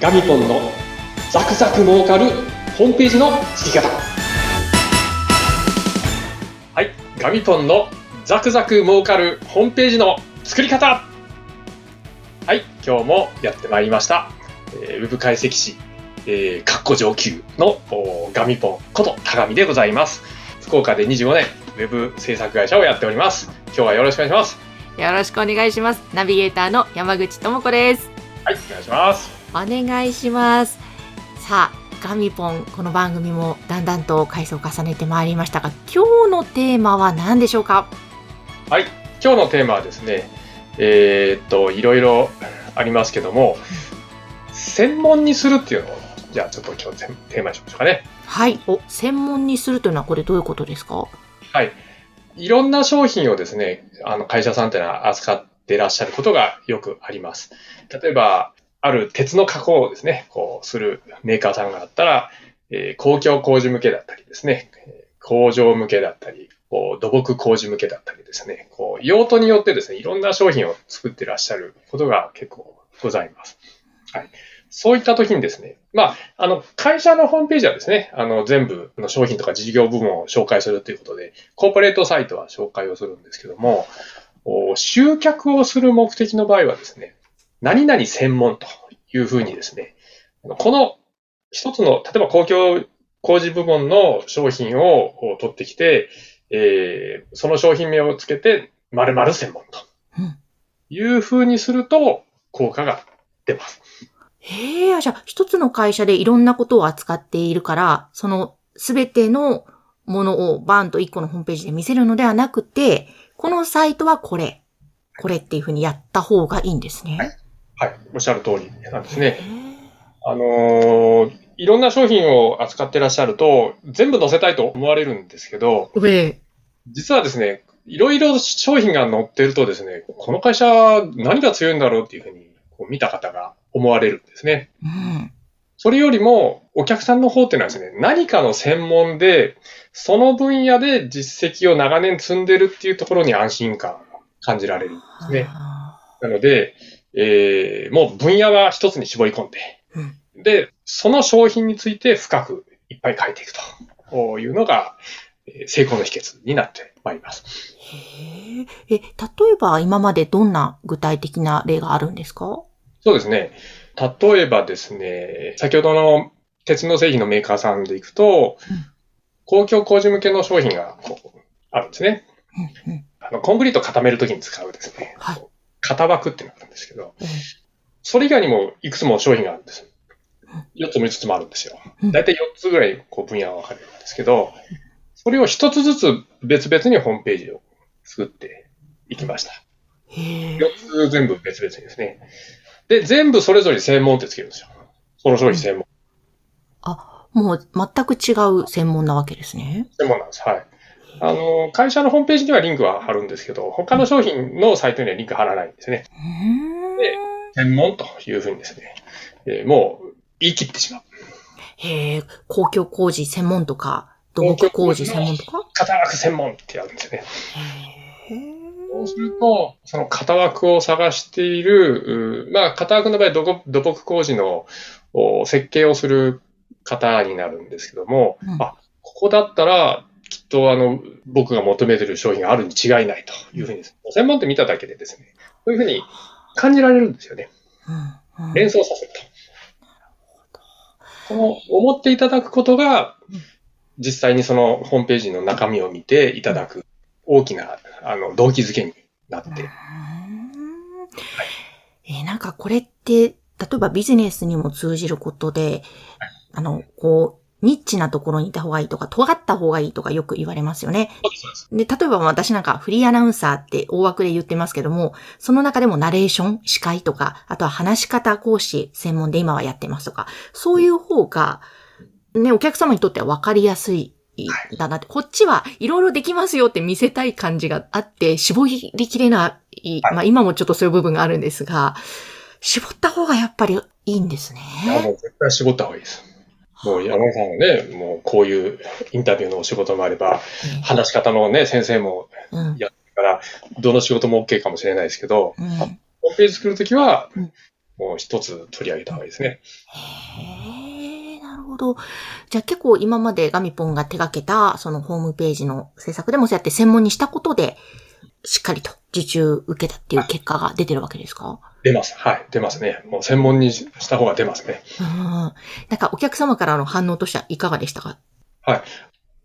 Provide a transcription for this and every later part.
ガミポンのザクザク儲かるホームページの作り方はいガミポンのザクザク儲かるホームページの作り方はい今日もやってまいりました、えー、ウェブ解析士えー、かっこ上級のガミポンこと高見でございます。福岡で25年、ウェブ制作会社をやっております。今日はよろしくお願いします。よろしくお願いします。ナビゲーターの山口智子です。はい、お願いします。お願いします。さあ、ガミポン、この番組もだんだんと回数を重ねてまいりましたが、今日のテーマは何でしょうか？はい、今日のテーマはですね、えー、っと、いろいろありますけども、専門にするっていうのをじゃあちょっと今日テーマにしましょうかね。はい。お、専門にするというのはこれどういうことですか？はい。いろんな商品をですね、あの会社さんっていうのは扱ってらっしゃることがよくあります。例えば、ある鉄の加工をですね、こうするメーカーさんがあったら、えー、公共工事向けだったりですね、工場向けだったり、こう土木工事向けだったりですね、こう用途によってですね、いろんな商品を作ってらっしゃることが結構ございます。はい。そういった時にですね、まあ、あの、会社のホームページはですね、あの、全部の商品とか事業部門を紹介するということで、コーポレートサイトは紹介をするんですけども、集客をする目的の場合はですね、何々専門というふうにですね、この一つの、例えば公共工事部門の商品を取ってきて、えー、その商品名をつけて、〇〇専門というふうにすると、効果が出ます。へえ、じゃあ一つの会社でいろんなことを扱っているから、そのすべてのものをバーンと一個のホームページで見せるのではなくて、このサイトはこれ、これっていうふうにやった方がいいんですね。はい、はい、おっしゃる通りなんですね。あのー、いろんな商品を扱ってらっしゃると、全部載せたいと思われるんですけど、実はですね、いろいろ商品が載ってるとですね、この会社何が強いんだろうっていうふうにこう見た方が思われるんですね。うん、それよりも、お客さんの方っていうのはですね、何かの専門で、その分野で実績を長年積んでるっていうところに安心感を感じられるんですね。なので、えー、もう分野は一つに絞り込んで、うん、で、その商品について深くいっぱい書いていくと。いうのが、成功の秘訣になってまいります。へえ、例えば今までどんな具体的な例があるんですか？そうですね。例えばですね、先ほどの鉄の製品のメーカーさんでいくと、うん、公共工事向けの商品がこうあるんですね。うんうん、あのコンクリート固めるときに使うですね、はい、型枠っていうのがですけど、うん、それ以外にもいくつも商品があるんです。4つも5つもあるんですよ。だいたい4つぐらいこう分野が分かれるんですけど、それを1つずつ別々にホームページを作っていきました。4つ全部別々にですね。で、全部それぞれ専門ってつけるんですよ。その商品専門。あ、もう全く違う専門なわけですね。専門なんです。はい。あの、会社のホームページにはリンクは貼るんですけど、他の商品のサイトにはリンク貼らないんですね。で、専門というふうにですね、えー、もう言い切ってしまう。へえ、公共工事専門とか、土木工事専門とか？型枠専門ってやるんですよね。そうすると、その型枠を探している、まあ、型枠の場合、土木工事の設計をする方になるんですけども、うん、あ、ここだったら、きっとあの、僕が求めてる商品があるに違いないというふうに、専門って見ただけでですね、そういうふうに感じられるんですよね。うん。うん、連想させると。この思っていただくことが、実際にそのホームページの中身を見ていただく大きなあの動機づけになって。はい、えー、なんかこれって、例えばビジネスにも通じることで、はい、あの、こう、ニッチなところにいた方がいいとか、尖った方がいいとかよく言われますよね。で、例えば私なんかフリーアナウンサーって大枠で言ってますけども、その中でもナレーション、司会とか、あとは話し方講師専門で今はやってますとか、そういう方が、ね、お客様にとっては分かりやすいだなって、こっちはいろいろできますよって見せたい感じがあって、絞りきれない、まあ今もちょっとそういう部分があるんですが、絞った方がやっぱりいいんですね。いや、もう絶対絞った方がいいです。もう山根さんはね、もうこういうインタビューのお仕事もあれば、話し方のね、先生もやってから、どの仕事も OK かもしれないですけど、うん、ホームページ作るときは、もう一つ取り上げた方がいいですね。へえ、なるほど。じゃあ結構今までガミポンが手掛けた、そのホームページの制作でもそうやって専門にしたことで、しっかりと受注受けたっていう結果が出てるわけですか？出ます。はい。出ますね。もう専門にした方が出ますね。うん。なんかお客様からの反応としてはいかがでしたか？はい。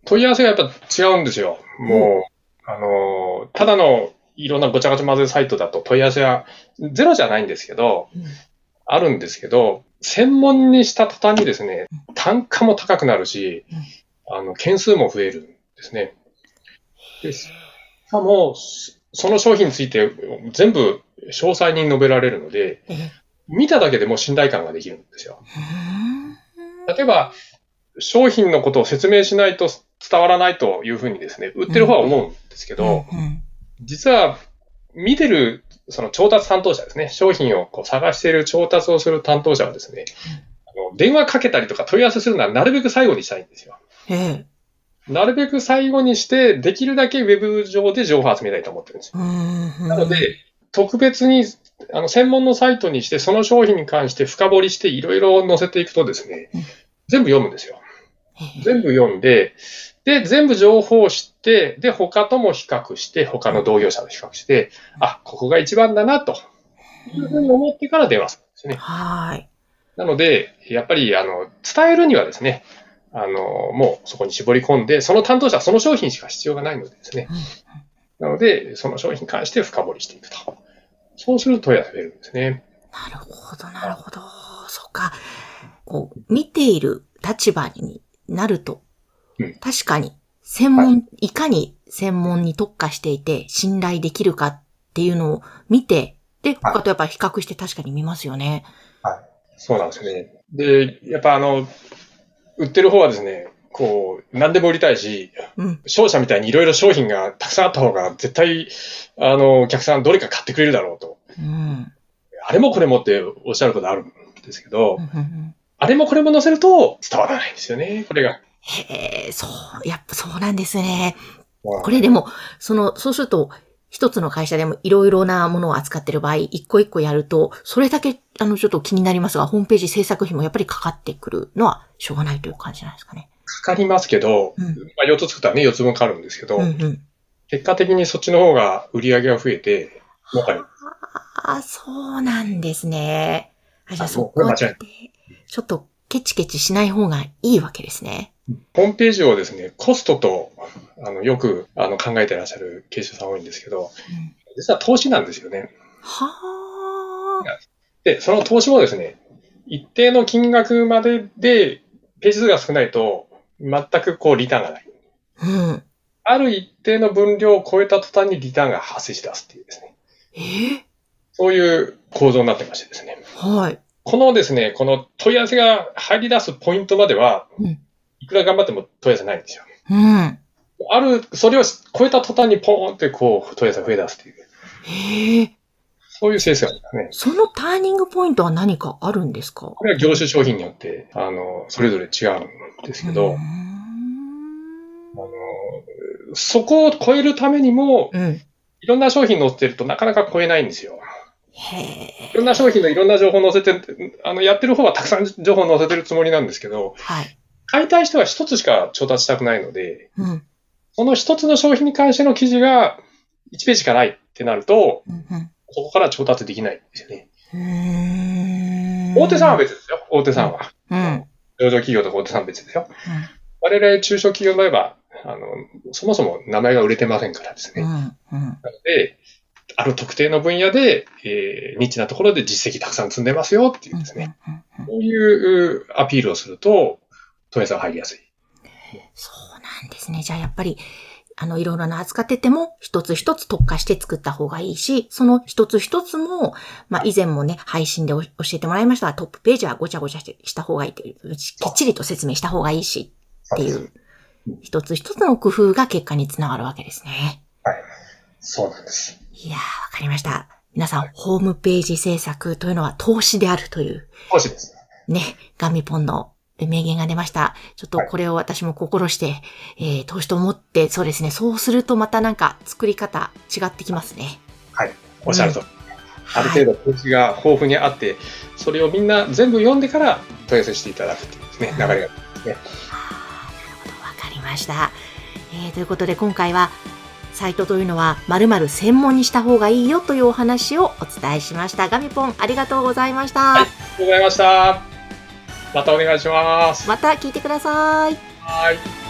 問い合わせがやっぱ違うんですよ。もう、あの、ただのいろんなごちゃごちゃ混ぜサイトだと問い合わせはゼロじゃないんですけど、うんあるんですけど、専門にした途端にですね、単価も高くなるし、あの、件数も増えるんですね。でしかも、その商品について全部詳細に述べられるので、ええ。見ただけでも信頼感ができるんですよ。うん例えば、商品のことを説明しないと伝わらないというふうにですね、売ってる方は思うんですけど、うん実は見てるその調達担当者ですね、商品をこう探している調達をする担当者はですね、あの電話かけたりとか問い合わせするのはなるべく最後にしたいんですよ。ええなるべく最後にして、できるだけウェブ上で情報を集めたいと思ってるんですよ。うんなので、特別に、あの、専門のサイトにして、その商品に関して深掘りして、いろいろ載せていくとですねうん、全部読むんですよ。ええ全部読んで、で、全部情報を知って、で、他とも比較して、他の同業者と比較して、あ、ここが一番だな、というふうに思ってから電話するんですね。はい。なので、やっぱり、あの、伝えるにはですね、あの、もうそこに絞り込んで、その担当者はその商品しか必要がないのでですね。なので、その商品に関して深掘りしていくと。そうすると問い合わせるんですね。なるほど、なるほど。そっか。こう、見ている立場になると、うん確かに、専門、い、かに専門に特化していて信頼できるかっていうのを見て、で、他とやっぱ比較して確かに見ますよね。そうなんですよね。で、やっぱあの、売ってる方はですね、こう、何でも売りたいし、うん。商社みたいにいろいろ商品がたくさんあった方が、絶対、あの、お客さんどれか買ってくれるだろうと。うん。あれもこれもっておっしゃることあるんですけど、あれもこれも載せると伝わらないんですよね、これが。へえ、そう、やっぱそうなんですね。ここれでも、その、そうすると、一つの会社でもいろいろなものを扱ってる場合、一個一個やると、それだけ、あの、ちょっと気になりますが、ホームページ制作費もやっぱりかかってくるのは、しょうがないという感じなんですかね。かかりますけど、うんまあ、4つ作ったらね、4つ分かかるんですけど、うんうん。結果的にそっちの方が売り上げが増えて、儲かる。ああ、そうなんですね。あ、じゃああそこで、ちょっとケチケチしない方がいいわけですね。ホームページをですね、コストと、あの、よく、あの、考えてらっしゃる経営者さん多いんですけど、うん、実は投資なんですよね。はあ。で、その投資もですね、一定の金額までで、ページ数が少ないと、全くこう、リターンがない。うん。ある一定の分量を超えた途端にリターンが発生し出すっていうですね。え？そういう構造になってましてですね。ー、はい。このですね、この問い合わせが入り出すポイントまではうん、いくら頑張っても問い合わせないんですよ。うん。ある、それを超えた途端にポーンってこう、問い合わせが増え出すっていう、ええそういう性質があるんですね。そのターニングポイントは何かあるんですか？これは業種商品によって、あの、それぞれ違うんですけど、あの、そこを超えるためにも、うん。いろんな商品載ってるとなかなか超えないんですよ。へいろんな商品のいろんな情報載せて、あの、やってる方はたくさん情報載せてるつもりなんですけど、え。はい。買いたい人は一つしか調達したくないので、うん。その一つの商品に関しての記事が1ページしかないってなると、うんうんそこから調達できないんですよね。大手さんは別ですよ。大手さんは。うん。うん。上場企業とか大手さんは別ですよ。我々中小企業の場合は、あの、そもそも名前が売れてませんからですね。なうん。うん。ので、ある特定の分野で、えー、ニッチなところで実績たくさん積んでますよっていうですね。うんうんうんこういうアピールをすると、問い合わせが入りやすい。そうなんですね。じゃあやっぱり、あの、いろいろな扱ってても、一つ一つ特化して作った方がいいし、その一つ一つも、まあ以前もね、配信でお教えてもらいましたが、トップページはごちゃごちゃしてした方がいいっていう、きっちりと説明した方がいいし、っていう、一つ一つの工夫が結果につながるわけですね。そうなんです。いやー、わかりました。皆さん、ホームページ制作というのは投資であるという、投資です。ね、ガミポンの名言が出ました。ちょっとこれを私も心して、えー、投資と思って、そうですね、そうするとまたなんか作り方違ってきますね。はい。おっしゃると。ある程度ページが豊富にあって、それをみんな全部読んでから問い合わせしていただくっていうですね、流れがありますね。わかりました。えーということで今回は、サイトというのは〇〇専門にした方がいいよというお話をお伝えしました。ガミポンありがとうございました。はいありがとうございました。またお願いします。また聞いてください。はい。